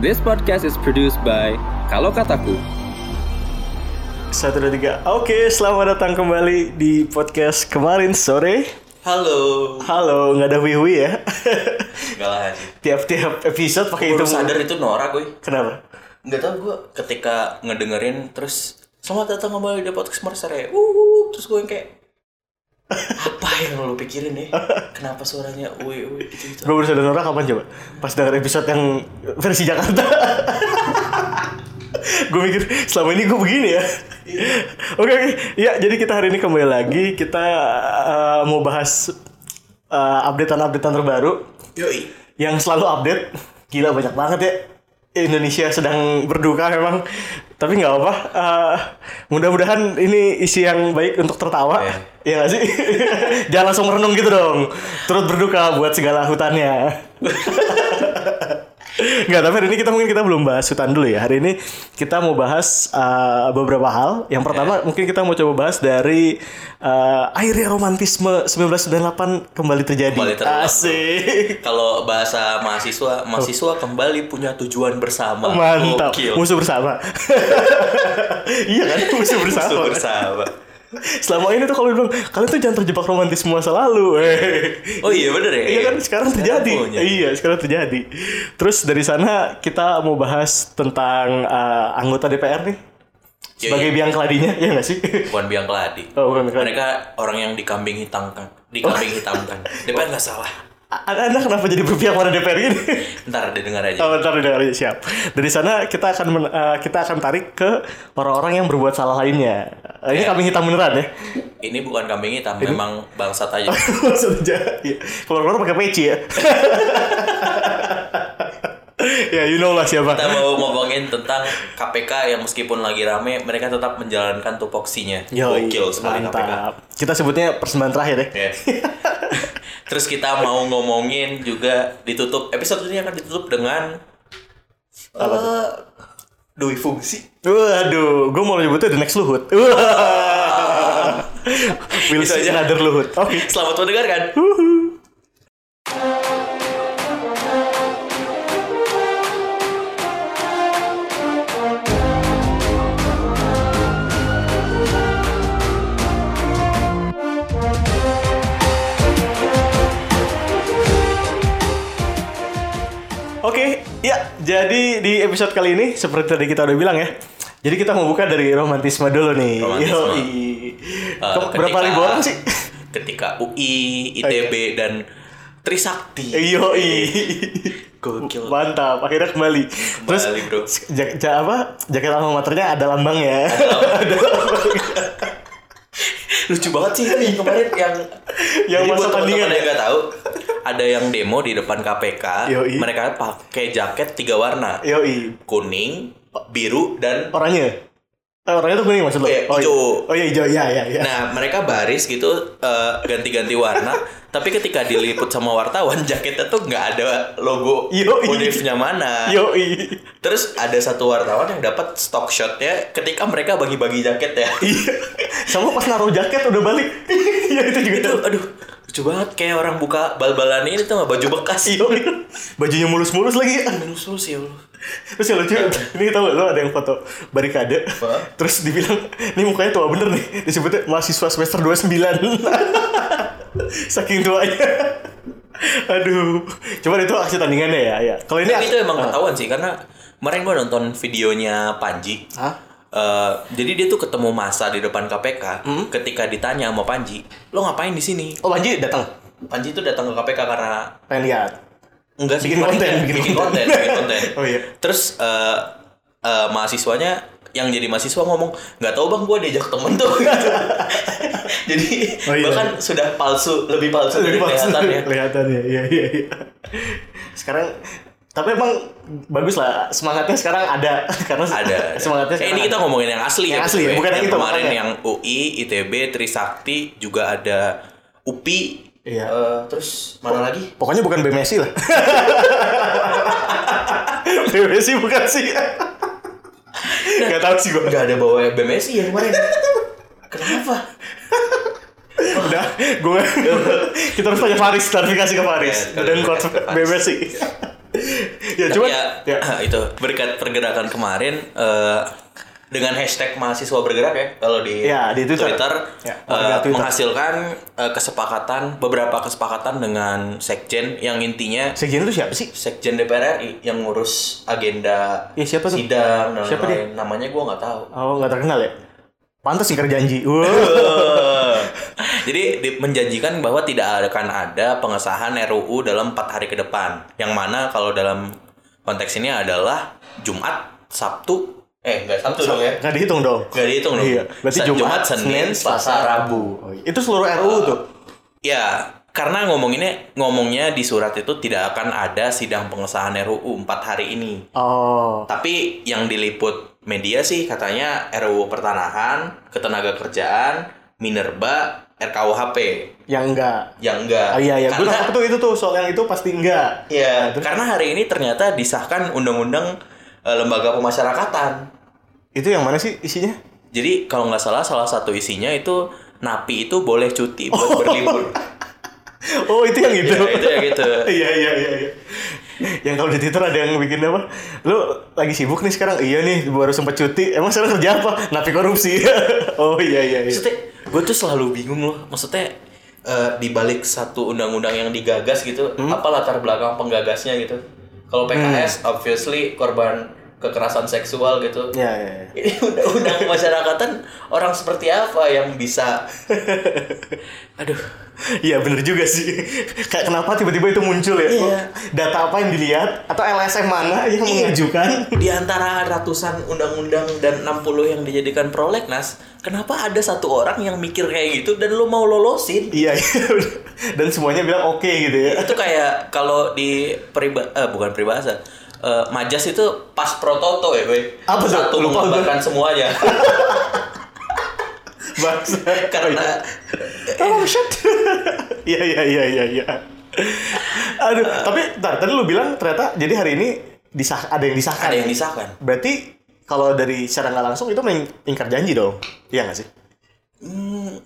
This podcast is produced by Kalau Kataku. Satu dua tiga. Oke, selamat datang kembali di podcast kemarin sore. Halo. Halo, nggak ada wiwi ya? Enggak lah. Tiap-tiap episode pakai itu. sadar itu Nora gue. Kenapa? Enggak tahu gue ketika ngedengerin terus selamat datang kembali di podcast kemarin sore. Uh, terus gue yang kayak apa yang lo pikirin ya? Kenapa suaranya uwe uwe gitu gitu? Sadar Nora kapan coba? Pas denger episode yang versi Jakarta. gue mikir selama ini gue begini ya. Oke, oke. Ya, jadi kita hari ini kembali lagi kita uh, mau bahas uh, updatean-updatean terbaru Yoi. yang selalu update. Gila banyak banget ya. Indonesia sedang berduka memang. Tapi nggak apa. Uh, mudah-mudahan ini isi yang baik untuk tertawa. Iya. Iya gak sih? Jangan langsung merenung gitu dong. Turut berduka buat segala hutannya. Nggak, tapi hari ini kita mungkin kita belum bahas hutan dulu ya. Hari ini kita mau bahas uh, beberapa hal. Yang pertama mungkin kita mau coba bahas dari uh, akhirnya romantisme 1998 kembali terjadi. Kembali terulang. Asik. Kalau bahasa mahasiswa, mahasiswa kembali punya tujuan bersama. Mantap. Gokil. Musuh bersama. iya kan? Musuh bersama. Musuh bersama. Selama ini tuh kalau bilang kalian tuh jangan terjebak romantisme masa lalu. Eh. Oh iya bener ya. Iya kan sekarang terjadi. Iya, sekarang terjadi. Terus dari sana kita mau bahas tentang uh, anggota DPR nih. Iya, Sebagai biang keladinya, ya nggak sih? Bukan biang keladi. Oh, bukan biang keladi. Mereka orang yang dikambing hitamkan, dikambing hitamkan. DPR nggak salah. A- Anda kenapa jadi berpihak pada DPR ini? Ntar didengar aja. Oh, bentar dengar aja siap. Dari sana kita akan men- uh, kita akan tarik ke orang-orang yang berbuat salah lainnya. Uh, ini Iya. kambing hitam beneran ya? Ini bukan kambing hitam, memang bangsat aja. Maksud aja. Iya. Kalau keluar pakai peci ya. ya, you know lah siapa. Kita mau ngomongin tentang KPK yang meskipun lagi rame, mereka tetap menjalankan tupoksinya. Yoi, Gokil sekali KPK. Kita sebutnya persembahan terakhir ya. Ya. Terus kita mau ngomongin juga ditutup episode ini akan ditutup dengan eh, dui fungsi. Waduh, gue mau nyebutnya The Next Luhut. Wah. Will see another Luhut. Oke. Selamat mendengarkan. Oke, ya. Jadi di episode kali ini seperti tadi kita udah bilang ya. Jadi kita mau buka dari romantisme dulu nih. Romantisme. Yoi. Eh, Ke- berapa ketika- ribu orang sih? Ketika UI, ITB dan Trisakti. Yoi. Gokil. Mantap, akhirnya kembali. Terus Kembali, bro. ja- ja- apa? Jaket alma maternya ada lambangnya. lucu banget sih yang kemarin yang Yang masa tandingan ya? yang nggak tahu ada yang demo di depan KPK Yoi. mereka pakai jaket tiga warna Yoi. kuning biru dan Oranye. Eh, oranye tuh kuning maksud lo? Iya, oh, hijau. Oh iya hijau, iya iya iya. nah mereka baris gitu eh, ganti-ganti warna tapi ketika diliput sama wartawan jaketnya tuh nggak ada logo Yoi. univnya mana Yoi. terus ada satu wartawan yang dapat stock shotnya ketika mereka bagi-bagi jaket ya Iya. Sama pas naruh jaket udah balik. Iya itu juga. itu aduh lucu banget kayak orang buka bal-balan ini tuh baju bekas Yoi. Bajunya mulus-mulus lagi. Minus ya Allah. Terus yang lucu, ini tau gak lo ada yang foto barikade Apa? Terus dibilang, ini mukanya tua bener nih Disebutnya mahasiswa semester 29 Saking tuanya Aduh Coba itu aksi tandingannya ya, ya. Kalau ini Tapi itu emang Ah. ketahuan sih karena kemarin gua nonton videonya Panji. Hah? Eh, jadi dia tuh ketemu masa di depan KPK. Hmm? Ketika ditanya sama Panji, lo ngapain di sini? Oh Panji datang Panji tuh datang ke KPK karena Pengen lihat enggak sih Bikin konten, bikin, bikin konten, bikin konten. Oh, iya. Terus eh, eh, mahasiswanya yang jadi mahasiswa ngomong nggak tahu bang gue diajak temen tuh jadi Oh, iya. bahkan sudah palsu lebih palsu dari kelihatannya Kelihatannya, iya iya iya Sekarang tapi emang bagus lah semangatnya sekarang ada karena ada. semangatnya Eh, sekarang ini kita ada. ngomongin yang asli Yang ya. asli ya, bukan yang itu, kemarin makanya. yang UI, ITB, Trisakti juga ada UPI. Iya. Eh, terus mana lagi? Pokoknya bukan BMSI lah. BMSI bukan sih. Gak tau sih gue. Gak ada bawa BMSI ya kemarin. Kenapa? Udah, gue kita harus tanya Faris, klarifikasi ke Faris. Ya, Dan coach Faris. BMSI. Ya, Tapi cuman- ya, ya. itu berkat pergerakan kemarin eh, dengan hashtag mahasiswa bergerak ya kalau di, Ya, di Twitter. Ya, eh, warga Twitter. menghasilkan eh, kesepakatan beberapa kesepakatan dengan sekjen yang intinya Sekjen itu siapa sih? sekjen DPR RI yang ngurus agenda Ya, siapa tuh? sidang dan Siapa lain-lain. Namanya gua nggak tahu. Oh, nggak terkenal ya? Pantas ingkar janji. Wow. Jadi di- menjanjikan bahwa tidak akan ada pengesahan RUU dalam empat hari ke depan. Yang mana kalau dalam konteks ini adalah Jumat, Sabtu, eh enggak Sabtu dong ya? Nggak dihitung dong. Enggak dihitung dong. Iya, berarti Sa- Jumat, Senin, Selasa, Rabu. Oh, iya. Itu seluruh RUU tuh. Ya, karena ngomonginnya ngomongnya di surat itu tidak akan ada sidang pengesahan RUU empat hari ini. Oh. Tapi yang diliput media sih katanya RUU Pertanahan, Ketenaga Kerjaan, Minerba, RKUHP. Yang enggak. Yang enggak. Oh iya iya, gue tuh itu tuh soal yang itu pasti enggak. Iya, karena hari ini ternyata disahkan undang-undang eh, lembaga pemasyarakatan. Itu yang mana sih isinya? Jadi kalau nggak salah salah satu isinya itu napi itu boleh cuti buat berlibur. Oh itu yang itu. Iya, itu ya gitu. Iya iya iya. iya. Yang kalau di Twitter ada yang bikin apa? Lu lagi sibuk nih sekarang? Iya nih baru sempat cuti. Emang sekarang kerja apa? Napi korupsi. oh iya iya. iya. Maksudnya gue tuh selalu bingung loh. Maksudnya eh, di balik satu undang-undang yang digagas gitu, Hmm? apa latar belakang penggagasnya gitu? Kalau PKS obviously korban kekerasan seksual gitu. Iya iya. iya. Ini undang-undang masyarakatan orang seperti apa yang bisa Aduh, Iya bener juga sih. Kayak kenapa tiba-tiba itu muncul ya? Iya. Data apa yang dilihat atau LSM mana yang Iya. mengajukan? di antara ratusan undang-undang dan 60 yang dijadikan prolegnas, kenapa ada satu orang yang mikir kayak gitu dan lo mau lolosin? Iya iya. Dan semuanya bilang oke gitu ya. Itu kayak kalau di periba eh, bukan peribahasa. Eh, majas itu pas prototo ya, Boy. Apa tuh? Satu Lupa gua. mengabarkan semuanya. Bangsa. Karena Oh shit. Iya iya iya iya iya. Aduh, tapi ntar, tadi lu bilang ternyata jadi hari ini disah ada yang disahkan. ada ya? yang disahkan. Berarti kalau dari secara nggak langsung itu mengingkar janji dong. Iya nggak sih? Hmm,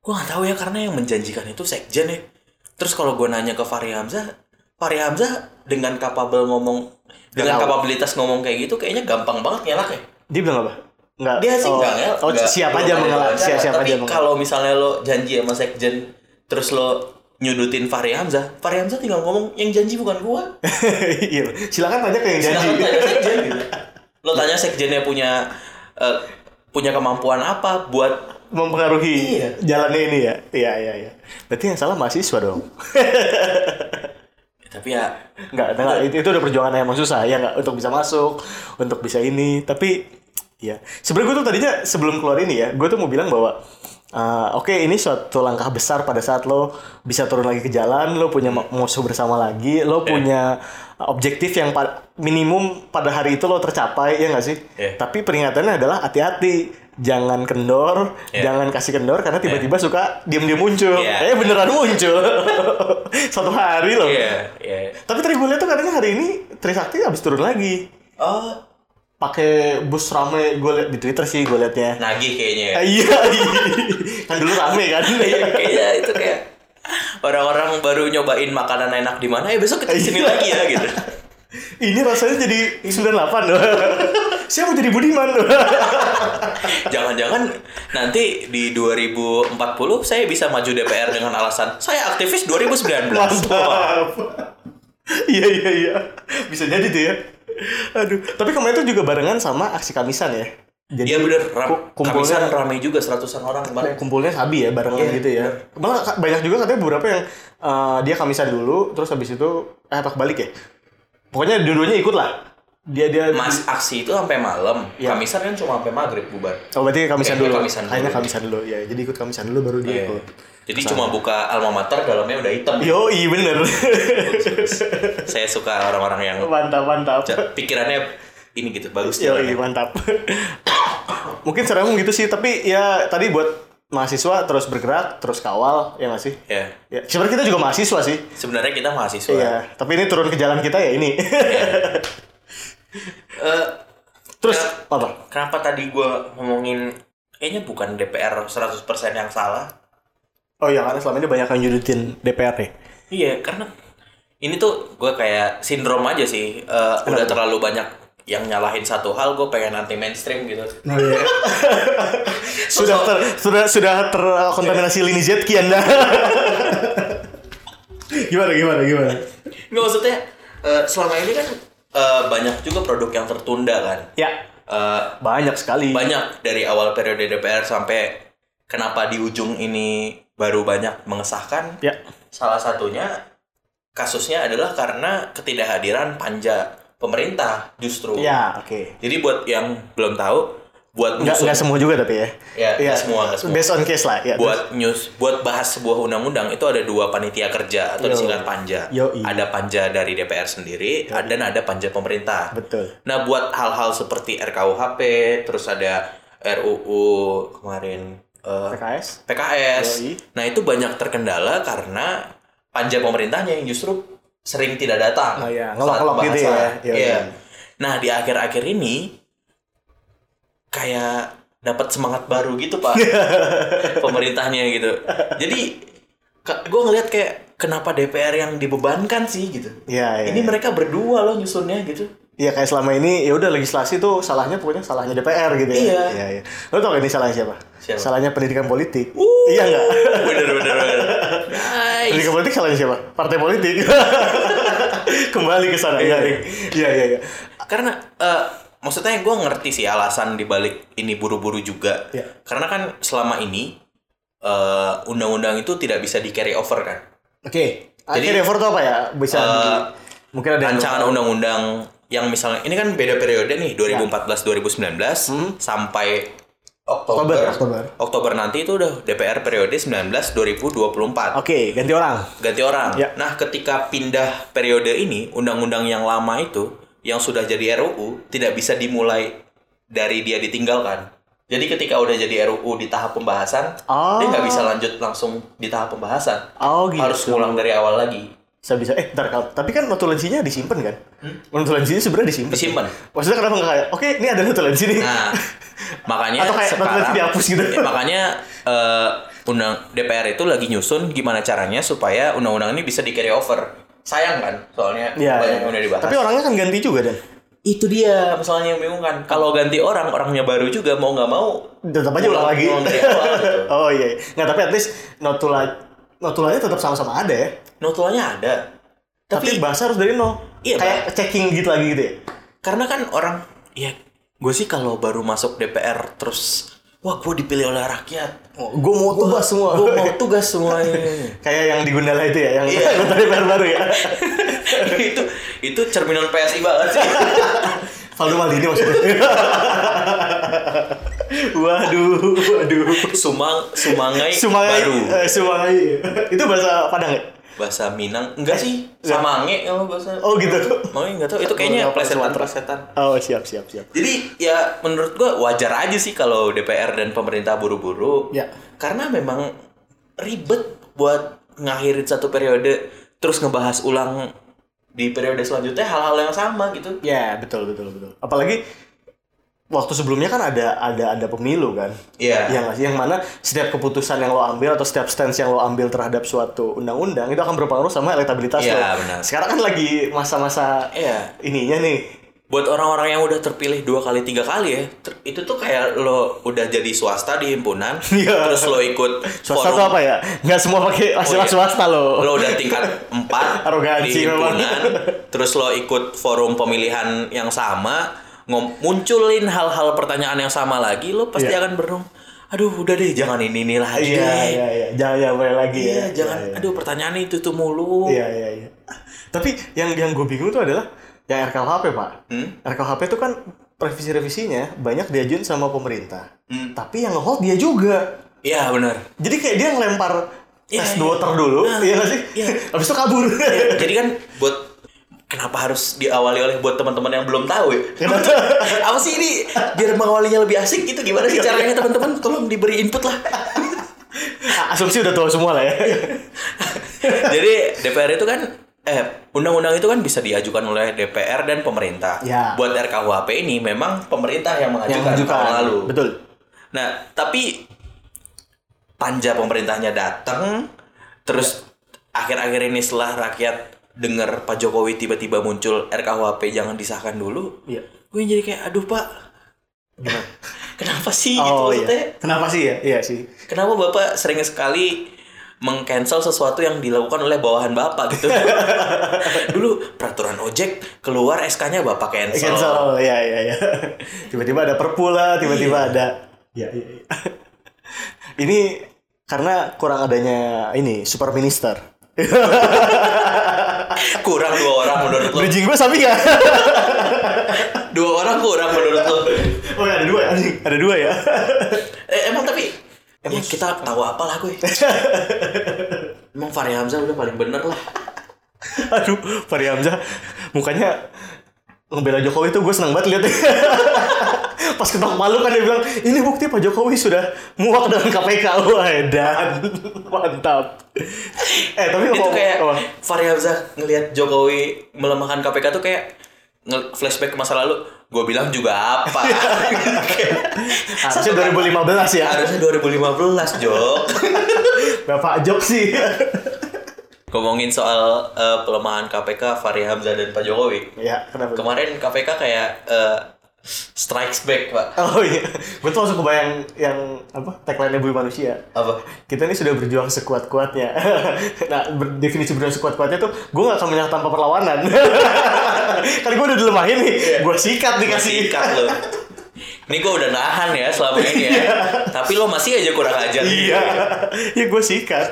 gue nggak tahu ya karena yang menjanjikan itu sekjen ya. Terus kalau gue nanya ke Fahri Hamzah, Fahri Hamzah dengan kapabel ngomong, dengan tahu. kapabilitas ngomong kayak gitu, kayaknya gampang banget ngelak ya. Dia bilang apa? Nggak. Dia sih oh, nggak ngelak. Oh, nggak- siap aja mengelak. Siap, siap aja mengelak. kalau misalnya lo janji sama sekjen, terus lo nyudutin Fahri Hamzah, Fahri Hamzah tinggal ngomong yang janji bukan gua. Iya. Silakan tanya ke yang janji. Silakan tanya sekjen gitu. Lo tanya sekjennya punya eh, punya kemampuan apa buat mempengaruhi Iya. jalannya ini ya. Iya iya iya. Berarti yang salah mahasiswa dong. tapi ya Enggak, enggak, itu, itu udah perjuangan yang emang susah ya enggak untuk bisa masuk, untuk bisa ini. Tapi ya, sebenarnya gue tuh tadinya sebelum keluar ini ya, gue tuh mau bilang bahwa uh, oke ini suatu langkah besar pada saat lo bisa turun lagi ke jalan, lo punya ma- musuh bersama lagi, lo punya objektif yang pa- minimum pada hari itu lo tercapai ya nggak sih? Iya. Tapi peringatannya adalah hati-hati. Jangan kendor, Iya. jangan kasih kendor karena tiba-tiba suka diam-diam muncul. Iya. Eh beneran muncul. Satu hari loh. iya iya Tapi tadi gue lihat tuh katanya hari ini Trisakti habis turun lagi. oh Pakai bus rame gue liat di Twitter sih gue liatnya. nagih kayaknya ya. Ah, iya, iya. kan dulu rame kan. Iya, kayaknya itu kayak orang-orang baru nyobain makanan enak di mana ya besok kita sini Iya. lagi ya gitu. ini rasanya jadi 98 loh. Saya mau jadi Budiman loh. Jangan-jangan nanti di 2040 saya bisa maju DPR dengan alasan saya aktivis 2019. Wah, Mantap. Iya iya iya. Bisa jadi tuh ya. Aduh, tapi kemarin tuh juga barengan sama aksi kamisan ya. Jadi Iya bener, ram, ku- kumpulnya ramai juga seratusan orang kemarin. kumpulnya sabi ya barengan Iya, gitu ya. Malah banyak juga katanya beberapa yang eh, dia kamisan dulu terus habis itu eh atau kebalik ya. Pokoknya dua-duanya ikut lah. Dia dia Mas aksi itu sampai malam, Iya. kamisan kan cuma sampai maghrib bubar. Oh berarti kamisan Kayaknya dulu. kamisan dulu. Kayaknya kamisan dulu ya. Jadi ikut kamisan dulu baru dia Iya. ikut. Jadi cuma buka alma mater dalamnya udah hitam. Yo, iya bener. Saya suka orang-orang yang mantap mantap. pikirannya ini gitu bagus. Yo, iya mantap. Mungkin umum gitu sih, tapi ya tadi buat mahasiswa terus bergerak, terus kawal, ya nggak sih? Ya, Ya, sebenarnya kita juga mahasiswa sih. sebenarnya kita mahasiswa. Iya, tapi ini turun ke jalan kita ya ini. Eh, terus Kenapa- apa? Kenapa tadi gue ngomongin kayaknya bukan DPR 100% yang salah. Oh iya, karena selama ini banyak yang nyudutin DPR nih. Iya, karena ini tuh gue kayak sindrom aja sih. Eh, udah terlalu banyak yang nyalahin satu hal, gue pengen anti mainstream gitu. Nah, iya. sudah ter, sudah sudah terkontaminasi lini Z Anda. gimana gimana gimana? Nggak maksudnya eh, selama ini kan eh, banyak juga produk yang tertunda kan. Ya, Eh, banyak sekali. banyak dari awal periode DPR sampai kenapa di ujung ini baru banyak mengesahkan. Ya. Salah satunya kasusnya adalah karena ketidakhadiran panja pemerintah justru. Ya, oke. Jadi buat yang belum tahu, buat Nggak, nggak semua juga tapi ya. Ya, nggak semua, nggak semua. Based on case lah. Ya, buat news buat bahas sebuah undang-undang itu ada dua panitia kerja atau Yo. disingkat panja. Yoi. Ada panja dari DPR sendiri dan ada panja pemerintah. Betul. Nah, buat hal-hal seperti RKUHP, terus ada RUU kemarin eh, PKS. PKS. Yoi. Nah, itu banyak terkendala karena panja pemerintahnya yang justru sering tidak datang. Oh iya, ngelok-ngelok gitu ya. Iya, Iya. iya. Nah, di akhir-akhir ini kayak dapat semangat baru gitu, Pak. Pemerintahnya gitu. Jadi gue ngelihat kayak kenapa DPR yang dibebankan sih gitu. Iya, iya. Ini mereka berdua loh nyusunnya gitu. Iya kayak selama ini ya udah legislasi tuh salahnya pokoknya salahnya DPR gitu ya. Iya. Iya, iya. Lo tau gak ini salahnya siapa? Siapa? Salahnya pendidikan politik. Uh. Iya enggak? bener bener bener. Nice. pendidikan politik salahnya siapa? Partai politik. Kembali ke sana. Iya, iya. Iya, iya, iya. Karena eh, maksudnya gue ngerti sih alasan dibalik ini buru-buru juga. Iya. Karena kan selama ini eh, undang-undang itu tidak bisa di carry over kan. Oke. Jadi- Jadi effort tuh apa ya? Bisa Eh, di- mungkin ada rancangan undang-undang yang misalnya ini kan beda periode nih 2014 2019 Hmm. sampai Oktober, Oktober, Oktober. Oktober nanti itu udah DPR periode 19 2024 Oke, ganti orang. ganti orang. Ya. Nah, ketika pindah periode ini, undang-undang yang lama itu yang sudah jadi RUU tidak bisa dimulai dari dia ditinggalkan. Jadi ketika udah jadi RUU di tahap pembahasan, Oh. dia nggak bisa lanjut langsung di tahap pembahasan. Oh gitu. Harus ngulang dari awal lagi. Bisa bisa. Eh, ntar kalau tapi kan notulensinya disimpan kan? Notulensinya sebenarnya disimpan. Hmm? Disimpan. Maksudnya kenapa nggak kayak, oke ini ada notulensi nih. Nah, makanya Atau kayak sekarang notulensi dihapus gitu. Ya, makanya eh, undang DPR itu lagi nyusun gimana caranya supaya undang-undang ini bisa di carry over. Sayang kan, soalnya Iya, banyak iya. yang udah dibahas. Tapi orangnya kan ganti juga dan itu dia masalahnya yang bingung kan. Kalau ganti orang, orangnya baru juga mau nggak mau tetap aja ulang lagi. dari awal gitu. oh iya. iya. Nggak, tapi at least notula notulanya tetap sama-sama ada ya. Notulanya ada. Tapi, Tapi, bahasa harus dari nol. Iya, Kayak checking gitu lagi gitu ya. karena kan orang ya gue sih kalau baru masuk DPR terus wah gue dipilih oleh rakyat. Oh, gue mau tugas semua. Gue mau tugas semuanya. Kayak yang di Gundala itu ya, yang Iya. anggota DPR baru ya. itu itu cerminan PSI banget sih. Valdo Maldini maksudnya. waduh, waduh. Sumang Sumangai, Sumangai, baru. eh, Sumangai. Itu bahasa Padang ya? Bahasa Minang enggak sih? Samange kalau bahasa. Oh gitu. Mau enggak tahu itu kayaknya Oh, plesetan-plesetan. Oh siap, siap, siap. Jadi ya menurut gua wajar aja sih kalau DPR dan pemerintah buru-buru. Ya. Karena memang ribet buat ngakhirin satu periode terus ngebahas ulang di periode selanjutnya hal-hal yang sama gitu. Ya, betul, betul, betul. Apalagi waktu sebelumnya kan ada ada ada pemilu kan. Iya. Yang yang mana setiap keputusan yang lo ambil atau setiap stance yang lo ambil terhadap suatu undang-undang itu akan berpengaruh sama elektabilitas Iya, lo. benar. Sekarang kan lagi masa-masa Iya. ininya nih. Buat orang-orang yang udah terpilih dua kali tiga kali ya, itu tuh kayak lo udah jadi swasta di himpunan, Iya. terus lo ikut Swasta forum tuh apa ya? Nggak semua pakai Oh, iya. swasta lo. lo udah tingkat 4 Arogansi di memang. himpunan terus lo ikut forum pemilihan yang sama ngom- munculin hal-hal pertanyaan yang sama lagi lo pasti Iya. akan berdong aduh udah deh jangan ini ini lagi Iya, deh iya, iya. Jangan jangan boleh lagi Iya, ya. jangan Iya, iya. aduh pertanyaan itu tuh mulu Iya, iya, iya. Tapi yang yang gue bingung tuh adalah yang RKUHP, Pak. Hmm? RKUHP itu kan revisi-revisinya banyak diajuin sama pemerintah. Hmm. Tapi yang nge-hold dia juga. iya benar Jadi kayak dia ngelempar Iya, tes iya. water dulu, Nah, iya gak sih? iya. Habis itu kabur. jadi kan buat kenapa harus diawali oleh buat teman-teman yang belum tahu ya apa sih ini biar mengawalinya lebih asik gitu gimana sih caranya teman-teman tolong diberi input lah Asumsi udah tahu semua lah ya. Jadi DPR itu kan eh undang-undang itu kan bisa diajukan oleh DPR dan pemerintah. Ya. Buat RKUHP ini memang pemerintah yang mengajukan, yang menunjukkan. tahun lalu. Betul. Nah, tapi panja pemerintahnya datang terus akhir-akhir ini setelah rakyat denger Pak Jokowi tiba-tiba muncul RKUHP jangan disahkan dulu, Iya. gue jadi kayak aduh Pak, Gimana? kenapa sih gitu Oh maksudnya? iya. Kenapa sih ya? Iya sih. Kenapa Bapak sering sekali mengcancel sesuatu yang dilakukan oleh bawahan Bapak gitu. Dulu peraturan ojek keluar SK-nya Bapak cancel. Cancel. Iya iya iya. Tiba-tiba ada perpu lah, tiba-tiba Iya. ada. Iya iya. iya. ini karena kurang adanya ini super minister. Kurang dua orang menurut lo. Bridging gue sapi gak? Dua orang kurang menurut lo. oh ya, ada dua ya. Ada dua ya. Eh, emang tapi ya kita tahu apa lah gue. Emang Fahri Hamzah udah paling bener lah. Aduh, Fahri Hamzah mukanya ngebela Jokowi tuh gue senang banget liatnya. Pas ketok malu kan dia bilang, ini bukti Pak Jokowi sudah muak dengan KPK. Wah, dan mantap. Eh, tapi Itu ngomong- kayak apa? Fahri Hamzah ngelihat Jokowi melemahkan KPK tuh kayak flashback ke masa lalu. Gue bilang juga apa? harusnya 2015 ya. Harusnya 2015, Jok. Bapak Jok sih. Ngomongin soal eh, pelemahan KPK, Fahri Hamzah dan Pak Jokowi. ya, kenapa? Kemarin KPK kayak eh, strikes back, Pak. Oh iya, gue tuh langsung kebayang yang apa tagline Bumi Manusia. Apa? Kita ini sudah berjuang sekuat-kuatnya. nah, ber- definisi berjuang sekuat-kuatnya tuh, gue gak akan menyerah tanpa perlawanan. kan gue udah dilemahin nih, gue sikat dikasih. Sikat lo. Ini gue udah nahan ya selama ini ya. Tapi lo masih aja kurang ajar. Iya, ya gue sikat.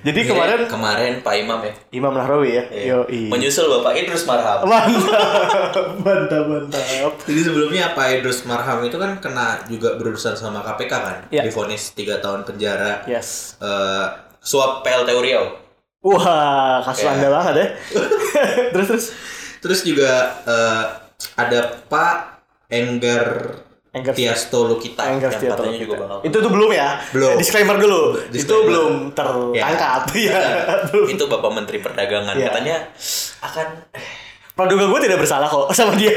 Jadi kemarin kemarin Pak Imam ya. Imam Nahrawi ya, Iya. yo Menyusul Bapak Idrus Marham. mantap, mantap, mantap. Jadi sebelumnya Pak Idrus Marham itu kan kena juga berurusan sama KPK kan, Iya. divonis 3 tahun penjara. Yes. Eh, Suap PLT Uriau. Wah, kasus Iya. anda banget ya. terus terus. terus juga eh, ada Pak Enggar Enggar Tiasto Lukita. Enggar yang katanya juga kita. bakal. Itu tuh belum ya? Belum. Disclaimer dulu. Itu Disclaimer. belum tertangkap. Iya. belum. Itu Bapak Menteri Perdagangan Iya. katanya akan Praduga gue tidak bersalah kok sama dia.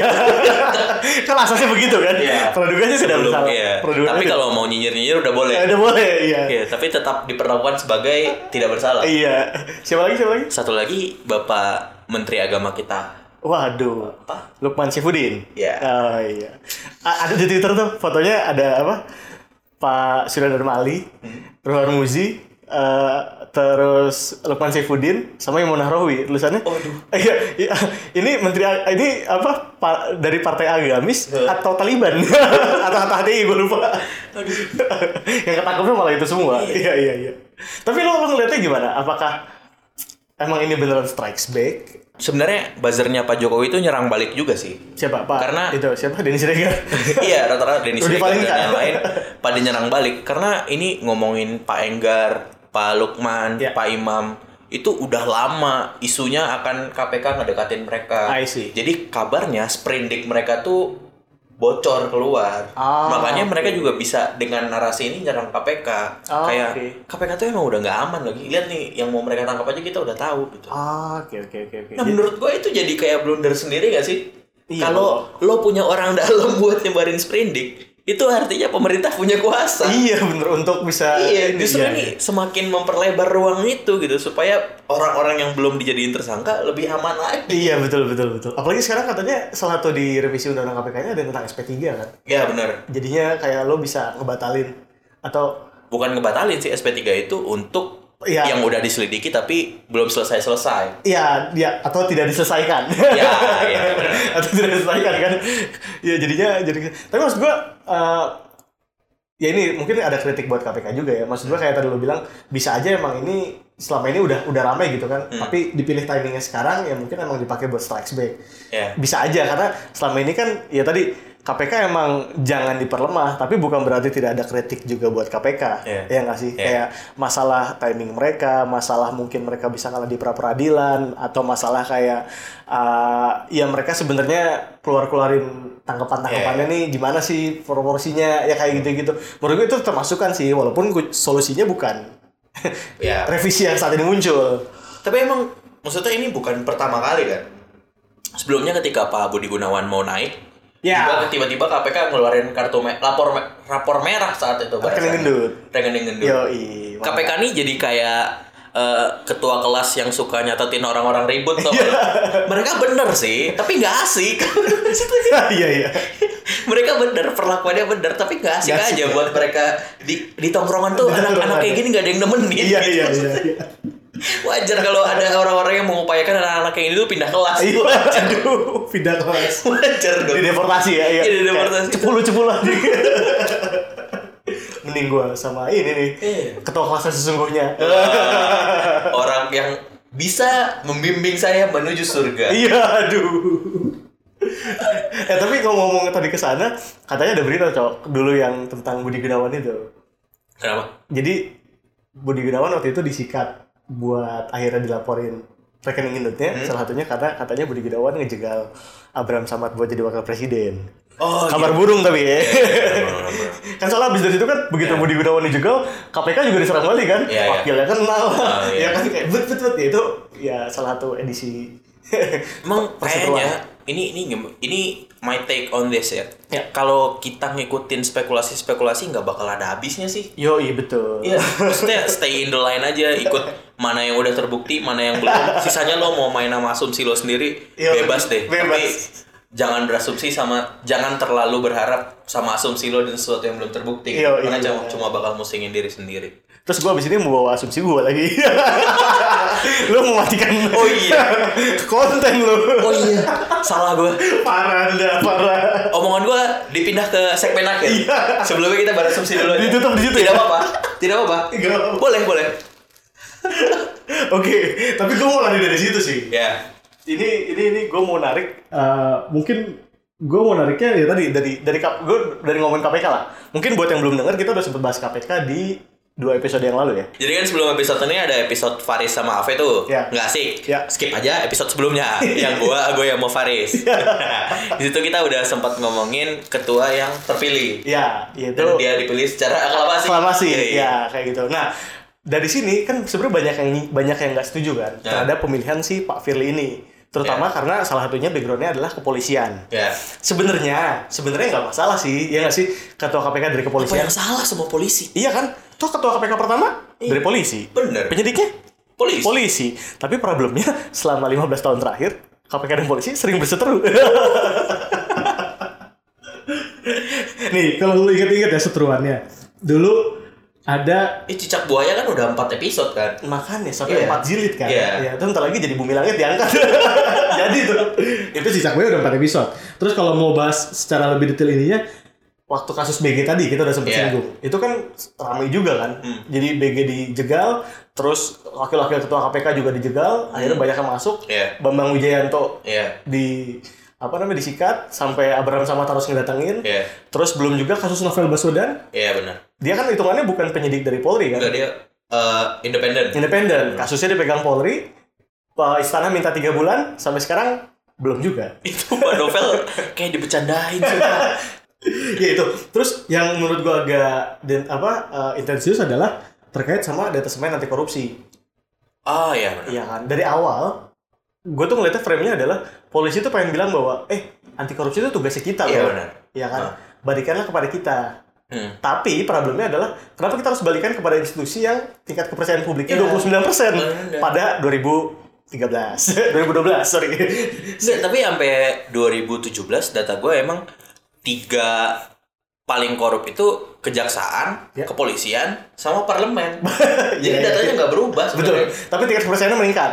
kan asasnya begitu kan? Praduganya tidak Sebelum- bersalah. iya. Praduganya Tapi tidak- kalau mau nyinyir-nyinyir udah boleh. Ya, udah boleh, iya. Iya, tapi tetap diperlakukan sebagai tidak bersalah. Iya. Siapa lagi? Siapa lagi? Satu lagi Bapak Menteri Agama kita. Waduh. Apa? Lukman Syifudin. Iya. Oh iya. A- ada di Twitter tuh fotonya ada apa? Pak Surya Dharma Ali, Hmm. Rohar Muzi, eh, terus Lukman Saifuddin sama Imam Nahrawi tulisannya. Waduh. Iya, iya. ini menteri ini apa pa- dari partai agamis Iya. atau Taliban atau atau HTI gue lupa. Yang ketangkepnya malah itu semua. Iya iya iya. Tapi lo lo ngeliatnya gimana? Apakah emang ini beneran strikes back? Sebenarnya buzzernya Pak Jokowi itu nyerang balik juga sih. Siapa Pak? Karena- itu siapa Denny Siregar. iya rata-rata Denny Rudy Siregar dan yang lain pada nyerang balik karena ini ngomongin Pak Enggar, Pak Lukman, Ya. Pak Imam itu udah lama isunya akan KPK ngedekatin mereka. Jadi kabarnya sprindik mereka tuh bocor keluar. Ah, Makanya oke. mereka juga bisa dengan narasi ini nyerang KPK. Ah, Kayak oke. KPK tuh emang udah nggak aman lagi. Lihat nih yang mau mereka tangkap aja kita udah tahu gitu. Ah, oke oke oke. Nah menurut gue itu jadi kayak blunder sendiri gak sih? Iya, Kalau lo punya orang dalam buat nyebarin sprindik, itu artinya pemerintah punya kuasa. Iya bener untuk bisa Iya, justru iya, ini iya. semakin memperlebar ruang itu gitu supaya orang-orang yang belum dijadiin tersangka lebih aman lagi. Iya betul betul betul. Apalagi sekarang katanya salah satu di revisi undang-undang KPK-nya ada tentang SP3 kan. Ya benar. Jadinya kayak lo bisa ngebatalin atau Bukan ngebatalin sih SP3 itu untuk Iya. yang udah diselidiki tapi belum selesai-selesai. Iya, ya atau tidak diselesaikan. Ya, iya, benar. atau tidak diselesaikan kan. Ya jadinya jadi tapi maksud gua eh, ya ini mungkin ada kritik buat KPK juga ya. Maksud gua kayak tadi lo bilang bisa aja emang ini selama ini udah udah ramai gitu kan. Tapi dipilih timingnya sekarang ya mungkin emang dipakai buat strikes back. Ya. Bisa aja karena selama ini kan ya tadi KPK emang jangan diperlemah, tapi bukan berarti tidak ada kritik juga buat KPK. Iya. Ya nggak sih? Iya. Kayak masalah timing mereka, masalah mungkin mereka bisa kalah di pra peradilan atau masalah kayak uh, ya mereka sebenarnya keluar-keluarin tangkapan-tangkapannya Iya. nih gimana sih proporsinya ya kayak gitu-gitu. Menurut gue itu termasuk kan sih walaupun gue- solusinya bukan Ya. revisi yang saat ini muncul. Tapi emang maksudnya ini bukan pertama kali kan? Sebelumnya ketika Pak Budi Gunawan mau naik, Ya. tiba- tiba-tiba KPK ngeluarin kartu me- lapor me- rapor merah saat itu. Rekening gendut. Rekening gendut. Yoi. KPK ini jadi kayak eh, ketua kelas yang suka nyatetin orang-orang ribut tuh. Iya. mereka bener sih, tapi nggak asik. Iya iya. mereka bener, perlakuannya bener, tapi nggak asik Nggak asik, aja ya. buat mereka di di tongkrongan tuh anak-anak kayak gini nggak ada yang nemenin. Iya iya iya. Wajar kalau ada orang-orang yang mengupayakan anak-anak kayak ini tuh pindah kelas. Iya, aduh, pindah kelas. Wajar dong. Di deportasi ya, iya. Iya, di deportasi. Cepulu-cepulu aja. Mending gua sama ini nih. Iya. Ketua kelasnya sesungguhnya. Orang yang bisa membimbing saya menuju surga. Iya, aduh. eh tapi ngomong-ngomong tadi ke sana, katanya ada berita cok dulu yang tentang Budi Gunawan itu. Kenapa? Jadi Budi Gunawan waktu itu disikat buat akhirnya dilaporin rekening induknya salah satunya karena katanya Budi Gunawan ngejegal Abraham Samad buat jadi wakil presiden. Oh, Kabar burung tapi ya. kan soalnya abis dari itu kan begitu Budi Gunawan dijegal, KPK juga diserang balik kan. Iya, iya. Wakilnya kenal. Ah, iya. ya kan kayak bet bet bet ya itu ya salah satu edisi. Emang kayaknya ini ini ini my take on this ya. Ya. Kalau kita ngikutin spekulasi-spekulasi nggak bakal ada habisnya sih. Yo iya betul. Iya, maksudnya stay in the line aja, ikut mana yang udah terbukti, mana yang belum. Sisanya lo mau main sama asumsi lo sendiri, Iya, bebas deh. bebas. Tapi jangan berasumsi sama, jangan terlalu berharap sama asumsi lo dan sesuatu yang belum terbukti. Iya, Karena iya. cuma, cuma bakal musingin diri sendiri. Terus gue abis ini mau bawa asumsi gue lagi. lu mau matikan Oh iya. konten lu. Oh iya, salah gue. parah anda, parah. Omongan gue dipindah ke segmen akhir. Sebelumnya kita berasumsi dulu aja. Iya. Ditutup di situ Tidak ya? apa-apa. Tidak apa-apa. Boleh, boleh. Oke, tapi gue mau lari dari situ sih. Ya. Ini ini ini gue mau narik eh, mungkin gue mau nariknya ya tadi dari dari gue dari ngomongin KPK lah. Mungkin buat yang belum dengar kita udah sempat bahas KPK di dua episode yang lalu ya. Jadi kan sebelum episode ini ada episode Faris sama Ave tuh. Ya. Nggak asik. Ya. Skip aja episode sebelumnya. yang gua, gua yang mau Faris. di situ kita udah sempat ngomongin ketua yang terpilih. Ya, itu Dan dia dipilih secara aklamasi. aklamasi Iya, iya. ya kayak gitu. Nah dari sini kan sebenarnya banyak yang banyak yang nggak setuju kan Ya. terhadap pemilihan si Pak Firly ini, terutama karena salah satunya backgroundnya adalah kepolisian. Ya. Sebenarnya sebenarnya nggak masalah sih, ya nggak sih ketua KPK dari Apa kepolisian. yang salah sama polisi? Iya kan? Toh ketua KPK pertama dari polisi. Bener. Penyidiknya Polisi. polisi. Tapi problemnya selama 15 tahun terakhir KPK dan polisi sering berseteru. Nih, kalau lu inget-inget ya seteruannya. Dulu ada Eh, cicak buaya kan udah 4 episode kan? Makanya sampai Iya. empat jilid kan. Iya. Ya, itu ntar lagi jadi bumi langit diangkat. jadi tuh. Itu sisa gue udah empat episode. Terus kalau mau bahas secara lebih detail ininya waktu kasus BG tadi kita udah sempat Iya. singgung. Itu kan ramai juga kan. Hmm. Jadi BG dijegal, terus wakil-wakil ketua KPK juga dijegal, akhirnya banyak yang masuk. Hmm. Iya. Bambang Wijayanto Iya. di apa namanya disikat sampai Abraham Samad harus ngedatengin. Iya. Terus belum juga kasus Novel Baswedan, Iya benar. dia kan hitungannya bukan penyidik dari Polri kan. Enggak dia eh, independen. Independen. Kasusnya dipegang Polri. Pak istana minta tiga bulan sampai sekarang belum juga itu Pak Novel kayak dibecandain juga. ya itu terus yang menurut gua agak dan apa uh, intensius adalah terkait sama data semen anti korupsi oh iya iya kan dari awal gua tuh ngeliatnya frame-nya adalah polisi tuh pengen bilang bahwa eh anti korupsi itu tugasnya kita iya, benar. Iya kan uh. balikanlah kepada kita Hmm. Tapi problemnya adalah kenapa kita harus balikan kepada institusi yang tingkat kepercayaan publiknya yeah. 29% pada 2000 13 2012 sorry Nggak, tapi sampai 2017 data gue emang tiga paling korup itu kejaksaan, yeah. kepolisian, sama parlemen. Jadi yeah, datanya nggak yeah. berubah. Sebenernya. Betul. Tapi tingkat persennya meningkat.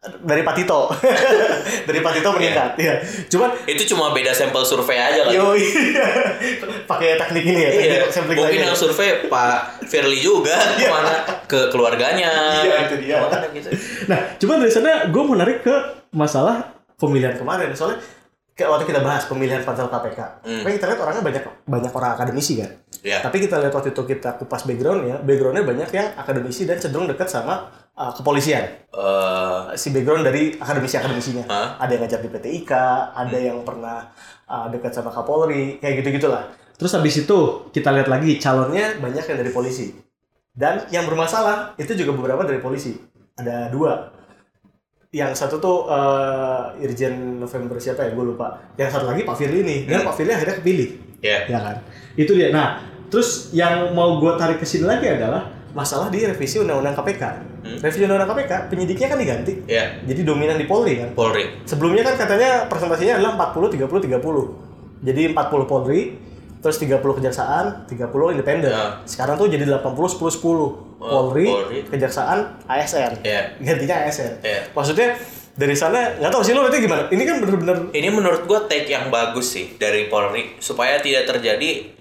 Dari Pak Tito. Dari Pak Tito meningkat. Iya. Cuman Itu cuma beda sampel survei aja kan. yo iya. Pakai teknik ini ya, Iya, teknik mungkin lagi. yang survei Pak Firly juga ke mana ke keluarganya. Iya, itu dia. Ke mana gitu. Nah, cuman dari sana gue menarik ke masalah pemilihan kemarin. Soalnya kayak waktu kita bahas pemilihan pansel KPK, Hmm. kan kita lihat orangnya banyak banyak orang akademisi kan. Ya. Tapi kita lihat waktu itu kita kupas backgroundnya, backgroundnya banyak yang akademisi dan cenderung dekat sama uh, kepolisian. Eh, si background dari akademisi-akademisinya. Hah? Ada yang ngajar di PT IKA, ada yang pernah uh, dekat sama Kapolri, kayak gitu-gitulah. Terus habis itu kita lihat lagi calonnya banyak yang dari polisi. Dan yang bermasalah itu juga beberapa dari polisi. Ada dua. Yang satu tuh uh, Irjen November siapa ya, gue lupa. Yang satu lagi Pak Firly nih. Dan Pak Firly akhirnya kepilih ya. ya kan itu dia nah terus yang mau gue tarik ke sini lagi adalah masalah di revisi undang-undang KPK Revisi undang-undang KPK, penyidiknya kan diganti. Ya, Jadi dominan di Polri kan. Polri. Sebelumnya kan katanya presentasinya adalah 40 30 30. Jadi 40 Polri, terus 30 kejaksaan, 30 independen. Ya. Sekarang tuh jadi 80 10 10. Polri, Polri. kejaksaan, ASN. Ya. Gantinya ASN. Ya. Maksudnya dari sana nggak tahu sih lo nanti gimana? Ini kan bener-bener Ini menurut gua take yang bagus sih dari Polri supaya tidak terjadi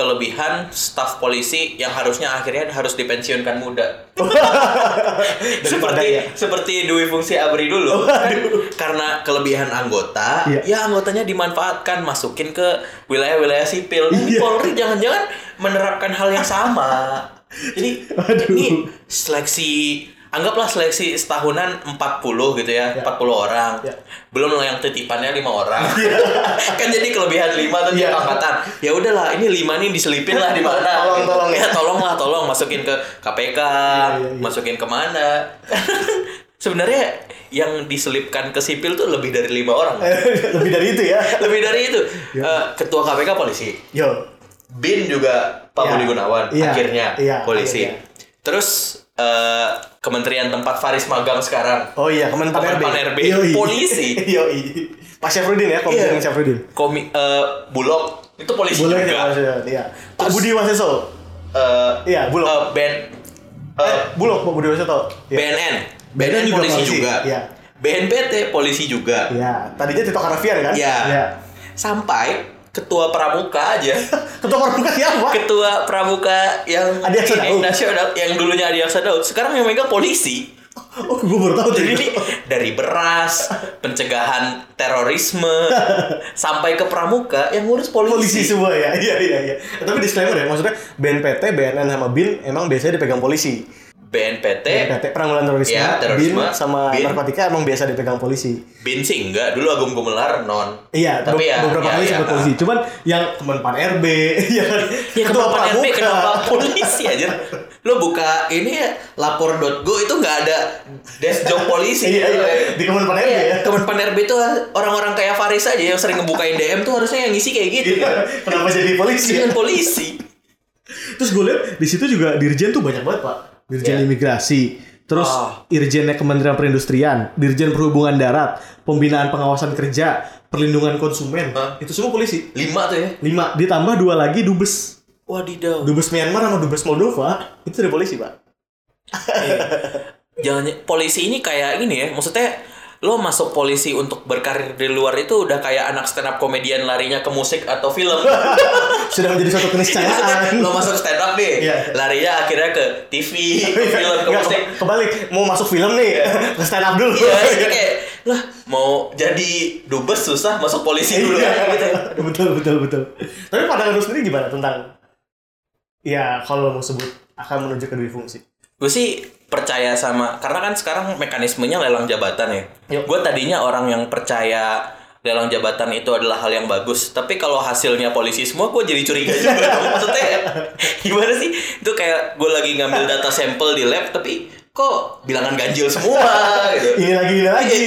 kelebihan staf polisi yang harusnya akhirnya harus dipensiunkan muda. seperti ya. seperti Dwi Fungsi Abri dulu. Kan karena kelebihan anggota, Iya. ya anggotanya dimanfaatkan masukin ke wilayah-wilayah sipil. Iya. Polri jangan-jangan menerapkan hal yang sama. Jadi ini seleksi anggaplah seleksi setahunan 40 gitu ya, 40 orang. Ya. Belum yang titipannya lima orang. kan jadi kelebihan lima tuh tiap angkatan. Ya udahlah, ini lima nih diselipin lah di mana. Tolong, gitu. tolong. ya tolonglah, tolong masukin ke KPK, iya, iya. masukin ke mana. Sebenarnya yang diselipkan ke sipil tuh lebih dari lima orang. lebih dari itu ya. lebih dari itu. Iya. Eh, ketua KPK polisi. Yo. Bin juga Pak Iya. Budi Gunawan Iya. akhirnya Iya, polisi. akhirnya. Terus eh, kementerian tempat Faris magang sekarang Oh iya, Kemenpan RB. Kemenpan RB, Yoi. polisi. Yoi. Pak Syafruddin ya, Komisioner Iya. Syafruddin. komi eh, Bulog itu polisi juga. ya, Mas Syafruddin. Iya. Pak Budi Waseso. Eh, Iya, Bulog. eh, Ben Eh, Bulog Pak Budi Waseso. Iya. BNN, BNN, BNN juga polisi, polisi, juga. iya. BNPT polisi juga. Iya, tadinya Tito Karnavian kan? Iya. Iya. Sampai ketua pramuka aja. Ketua Pramuka siapa? ketua pramuka yang Adi ini nasional yang dulunya Adi Daud sekarang yang megang polisi. Oh, gue baru tahu Jadi ini dari beras, pencegahan terorisme, sampai ke pramuka yang ngurus polisi. polisi semua ya. Iya, iya, iya. Tapi disclaimer ya, maksudnya BNPT, BNN sama BIN emang biasanya dipegang polisi. BNPT, BNPT penanggulangan terorisme, Iya, terorisme. BIN sama BIN. narkotika emang biasa dipegang polisi. BIN sih enggak, dulu Agung Gumelar non. Iya, Tapi be- ya, beberapa ya, kali ya. sebut polisi. Cuman yang Kemenpan RB, ya kan, Ya Ketua kenapa RB kenapa polisi aja? Lo buka ini ya lapor.go itu nggak ada desk job polisi. Iya, iya. Di Kemenpan RB ya. Kemenpan RB itu orang-orang kayak Faris aja yang sering ngebukain DM tuh harusnya yang ngisi kayak gitu. Iya, Kenapa jadi polisi? Dengan polisi. Terus gue lihat di situ juga dirjen tuh banyak banget pak. Dirjen Iya. imigrasi, terus Ah. irjennya Kementerian Perindustrian, dirjen perhubungan darat, pembinaan pengawasan kerja, perlindungan konsumen, Ah. itu semua polisi. Lima tuh ya. Lima ditambah dua lagi dubes, Wadidaw. dubes Myanmar sama dubes Moldova itu dari polisi pak. Jangan polisi ini kayak ini ya. Maksudnya lo masuk polisi untuk berkarir di luar itu udah kayak anak stand up komedian larinya ke musik atau film. Sudah menjadi suatu keniscayaan. lo masuk stand up nih, Iya. larinya akhirnya ke TV, ke film, ke Nggak, musik. ke- kebalik mau masuk film nih ke stand up dulu. Iya, jadi kayak lah mau jadi dubes susah masuk polisi dulu Iya. kan gitu. betul betul betul. Tapi pandangan lu sendiri gimana tentang ya kalau mau sebut akan menuju ke dua fungsi? Gue sih percaya sama karena kan sekarang mekanismenya lelang jabatan ya. Yuk. Gue tadinya orang yang percaya lelang jabatan itu adalah hal yang bagus. Tapi kalau hasilnya polisi semua, gue jadi curiga juga. Maksudnya gimana sih? Itu kayak gue lagi ngambil data sampel di lab, tapi kok bilangan ganjil semua gitu. Ini lagi ini lagi.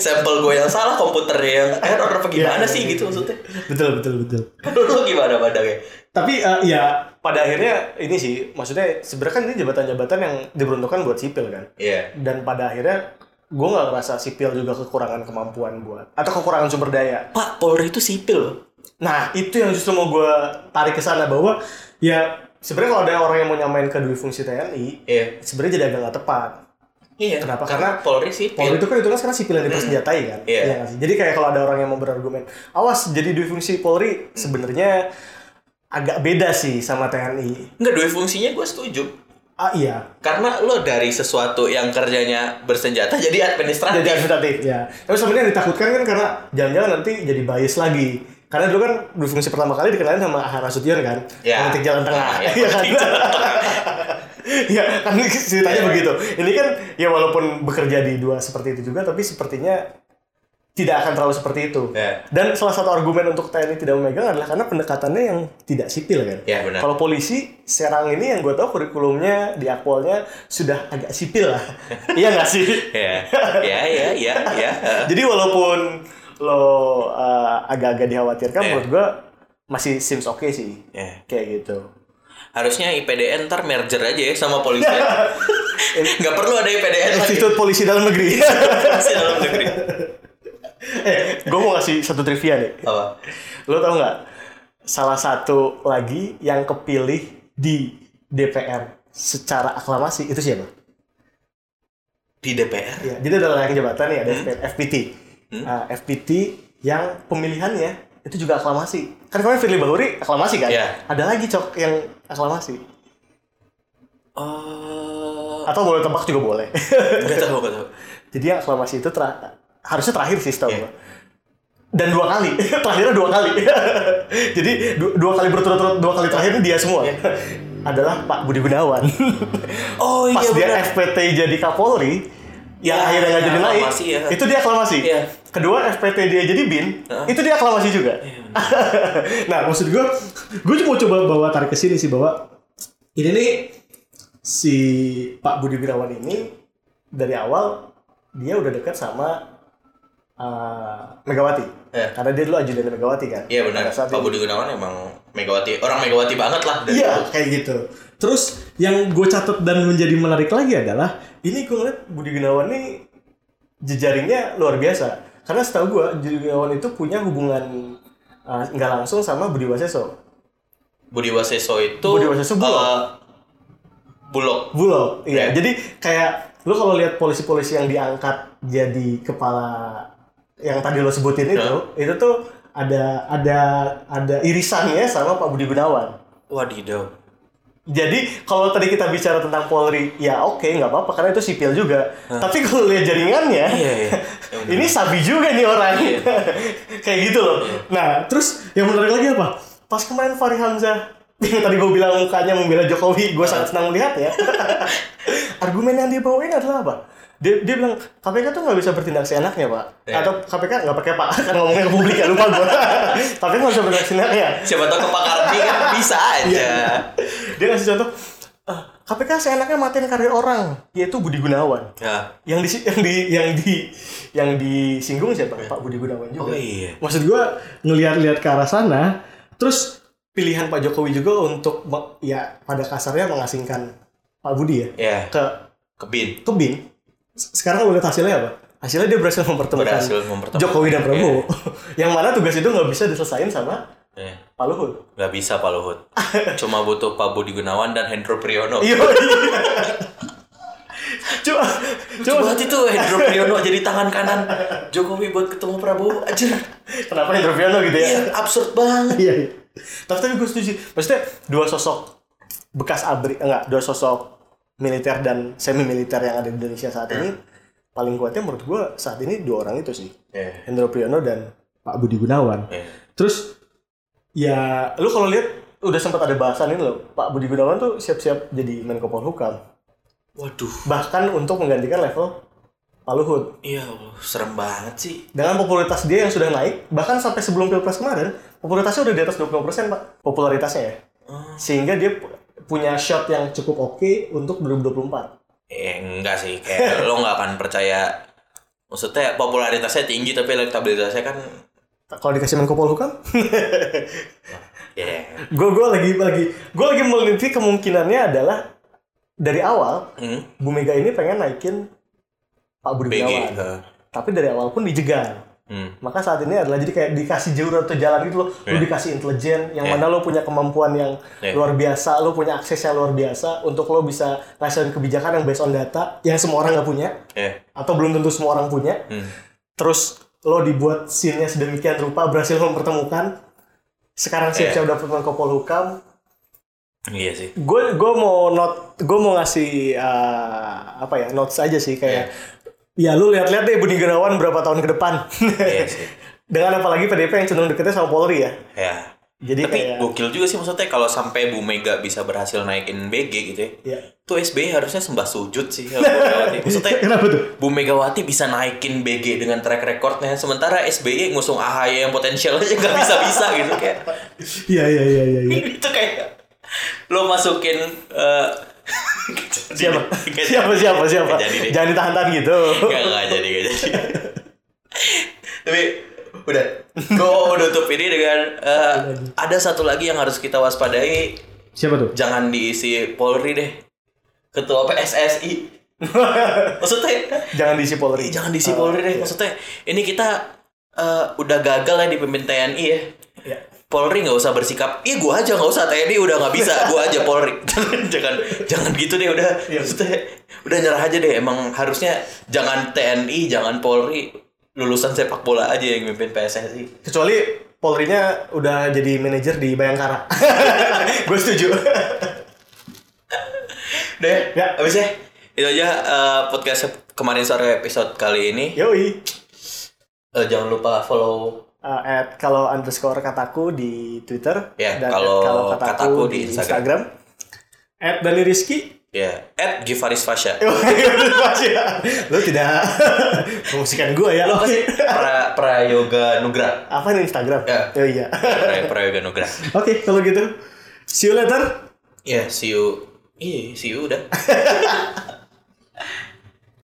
Sampel gue yang salah, komputer yang error apa gimana Iya, sih iya, gitu iya. maksudnya? betul betul betul. Lu gimana padangnya? Tapi eh, ya pada akhirnya ini sih maksudnya sebenarnya kan ini jabatan-jabatan yang diperuntukkan buat sipil kan. Iya. Dan pada akhirnya gue nggak ngerasa sipil juga kekurangan kemampuan buat atau kekurangan sumber daya. Pak, Polri itu sipil. Nah itu yang justru mau gue tarik ke sana bahwa ya sebenarnya kalau ada orang yang mau nyamain ke dua fungsi TNI Iya. sebenarnya jadi agak nggak tepat. Iya. Kenapa? Karena Polri sipil. Polri itu kan itu kan sekarang sipil yang dipersenjatai kan. Iya. nggak sih? Jadi kayak kalau ada orang yang mau berargumen, awas jadi dua fungsi Polri sebenarnya agak beda sih sama TNI. Enggak, dua fungsinya gue setuju. Ah iya, Karena lo dari sesuatu yang kerjanya bersenjata jadi administratif. jadi administratif ya. Tapi sebenarnya ditakutkan kan karena jangan-jangan nanti jadi bias lagi. Karena dulu kan dua fungsi pertama kali dikenalin sama Ahmad Nasution kan, Ya. politik jalan tengah, Ah, ya, Iya kan? politik jalan ya kan ceritanya Ya. begitu. Ini kan ya walaupun bekerja di dua seperti itu juga, tapi sepertinya tidak akan terlalu seperti itu. Ya. Dan salah satu argumen untuk TNI tidak memegang adalah karena pendekatannya yang tidak sipil kan. Ya, benar. Kalau polisi, Serang ini yang gue tahu kurikulumnya di akpolnya sudah agak sipil lah. iya nggak sih? Ya, ya, ya, ya, ya. Jadi walaupun lo uh, agak-agak dikhawatirkan, Ya. menurut gue masih seems oke sih. Ya. Kayak gitu. Harusnya IPDN ntar merger aja ya sama polisi. Nggak perlu ada IPDN lagi. Institut Polisi Dalam Negeri. Masih dalam negeri. eh, gue mau ngasih satu trivia nih. Apa? Lo tau nggak? Salah satu lagi yang kepilih di DPR secara aklamasi itu siapa? Di DPR? Ya, jadi ada layang jabatan nih, ada FPT. Nah, FPT yang pemilihannya itu juga aklamasi. Kan kemarin Firly Bahuri aklamasi kan? Iya. Ada lagi cok yang aklamasi. Oh, Atau boleh tebak juga boleh. nggak tahu, nggak tahu. jadi yang aklamasi itu ter- harusnya terakhir sih setahu gua. Dan dua kali, terakhirnya dua kali. jadi dua, dua kali berturut-turut dua kali terakhir dia semua. Adalah Pak Budi Gunawan. Oh iya Pas dia benar. FPT jadi Kapolri, yang Ya, akhirnya nggak ya, jadi naik, ya. itu dia aklamasi. Iya. Kedua FPT dia jadi bin, Heeh. itu dia aklamasi juga. nah maksud gue, gue cuma coba bawa tarik ke sini sih bahwa ini nih si Pak Budi Gunawan ini dari awal dia udah dekat sama uh, Megawati. Iya. Karena dia dulu ajudan Megawati kan. Iya benar. Pada saat Pak. Budi Gunawan emang Megawati, orang Megawati banget lah. Iya, dulu. kayak gitu. Terus yang gue catat dan menjadi menarik lagi adalah ini gue ngeliat Budi Gunawan nih jejaringnya luar biasa. Karena setahu gue Budi Gunawan itu punya hubungan uh, nggak langsung sama Budi Waseso. Budi Waseso itu Budi Waseso Bulog. eh, Bulog. Bulog, iya. Iya. Jadi kayak lu kalau lihat polisi-polisi yang diangkat jadi kepala yang tadi lo sebutin itu, itu tuh ada ada ada irisannya sama Pak Budi Gunawan. Wadidaw. Jadi kalau tadi kita bicara tentang Polri, ya oke nggak apa-apa karena itu sipil juga. Tapi kalau lihat jaringannya, Iya, iya. Ya ini sabi juga nih orang. Kayak gitu loh. Nah, terus yang menarik lagi apa? Pas kemarin Fahri Hamzah yang tadi gue bilang mukanya membela Jokowi, gue sangat senang melihat ya. Argumen yang dia bawain adalah apa? Dia, dia bilang KPK tuh nggak bisa bertindak seenaknya pak, Iya. atau KPK nggak pakai pak kan ngomongnya ke publik ya lupa gue. Tapi nggak bisa bertindak seenaknya. Siapa tahu kepakaran dia kan bisa aja. Iya. Dia ngasih contoh, "Ah, KPK seenaknya matiin karir orang, yaitu Budi Gunawan. Ya. Yang di yang di yang di yang disinggung siapa? Pak Budi Gunawan juga. Oh iya. Maksud gua ngelihat-lihat ke arah sana, terus pilihan Pak Jokowi juga untuk ya pada kasarnya mengasingkan Pak Budi ya Ya. ke Kebin. ke BIN. Sekarang lihat hasilnya apa? Hasilnya dia berhasil mempertemukan Berhasil mempertemukan. Jokowi dan Prabowo. yang mana tugas itu nggak bisa diselesain sama Ya. Pak Luhut. Gak bisa Pak Luhut. Cuma butuh Pak Budi Gunawan dan Hendro Priyono. Iya. Coba, coba. Coba itu Hendro Priyono jadi tangan kanan Jokowi buat ketemu Prabowo aja. Kenapa Hendro Priyono gitu ya? Iya, absurd banget. Iya. iya. Tapi tapi gue setuju. Maksudnya dua sosok bekas abri enggak dua sosok militer dan semi militer yang ada di Indonesia saat ini paling kuatnya menurut gue saat ini dua orang itu sih Iya. Hendro Priyono dan Pak Budi Gunawan. Iya. Terus ya lu kalau lihat udah sempat ada bahasan ini loh Pak Budi Gunawan tuh siap-siap jadi Menko Polhukam Waduh. bahkan untuk menggantikan level Pak Luhut Iya serem banget sih. dengan popularitas dia yang sudah naik bahkan sampai sebelum pilpres kemarin popularitasnya udah di atas 20% pak popularitasnya ya Oh. sehingga dia punya shot yang cukup oke untuk 2024 Eh, enggak sih, kayak lo nggak akan percaya. Maksudnya popularitasnya tinggi tapi elektabilitasnya kan kalau dikasih Menko Polhukam ya. Gue gue lagi lagi gue lagi meneliti kemungkinannya adalah dari awal hmm, Bu Mega ini pengen naikin Pak Budi BG. Gunawan. eh, tapi dari awal pun dijegal hmm. maka saat ini adalah jadi kayak dikasih jalur atau jalan gitu loh lu Iya. dikasih intelijen yang Iya. mana lo punya kemampuan yang Iya. luar biasa lo punya akses yang luar biasa untuk lo bisa ngasilin kebijakan yang based on data yang semua orang nggak punya Ya. atau belum tentu semua orang punya Hmm. terus lo dibuat scene-nya sedemikian rupa berhasil mempertemukan sekarang siap-siap dapat Menko Polhukam Iya sih. gue gue mau not gue mau ngasih uh, apa ya notes aja sih kayak ya lu lihat-lihat deh Budi Gunawan berapa tahun ke depan Iya sih. dengan apalagi PDP yang cenderung deketnya sama Polri ya Ya. jadi Tapi kayak gokil juga sih maksudnya kalau sampai Bu Mega bisa berhasil naikin BG gitu ya. ya Tuh SBY harusnya sembah sujud sih kalau Bu Megawati. Maksudnya kenapa tuh Bu Megawati bisa naikin BG dengan track recordnya sementara SBY ngusung AHY yang potensial aja nggak bisa-bisa gitu kayak iya iya iya iya iya. itu kayak lo masukin eh, siapa Nggak siapa siapa siapa Nggak jadi deh. jangan ditahan-tahan gitu Gak, gak jadi, gak jadi. Tapi udah, gue nutup ini dengan eh, ada satu lagi yang harus kita waspadai. siapa tuh Jangan diisi Polri deh. ketua PSSI. Maksudnya Jangan diisi Polri. jangan diisi Polri deh. Maksudnya ini kita eh, udah gagal ya dipimpin TNI ya. Ya. Polri nggak usah bersikap, ih gua aja nggak usah TNI udah nggak bisa, gua aja Polri. jangan jangan jangan gitu deh udah. Iya. Maksudnya udah nyerah aja deh. Emang harusnya jangan TNI, jangan Polri, lulusan sepak bola aja yang mimpin PSSI. Kecuali Polrinya udah jadi manajer di Bayangkara. Gue setuju. Deh, Ya. habis ya. Itu aja eh, podcast kemarin sore episode kali ini. Yoi. Eh, jangan lupa follow Uh, at kalau underscore kataku di Twitter Ya, dan kalau at kalau kataku di Instagram. At Dani Rizky ya at Gifaris Fasya. Lo tidak promosikan gue ya Apa sih? Pra, Prayoga Nugra. Apa nih Instagram? Ya. Oh iya Pra, Prayoga Nugra. Oke kalau gitu See you later Ya, see you. Iya, see you udah.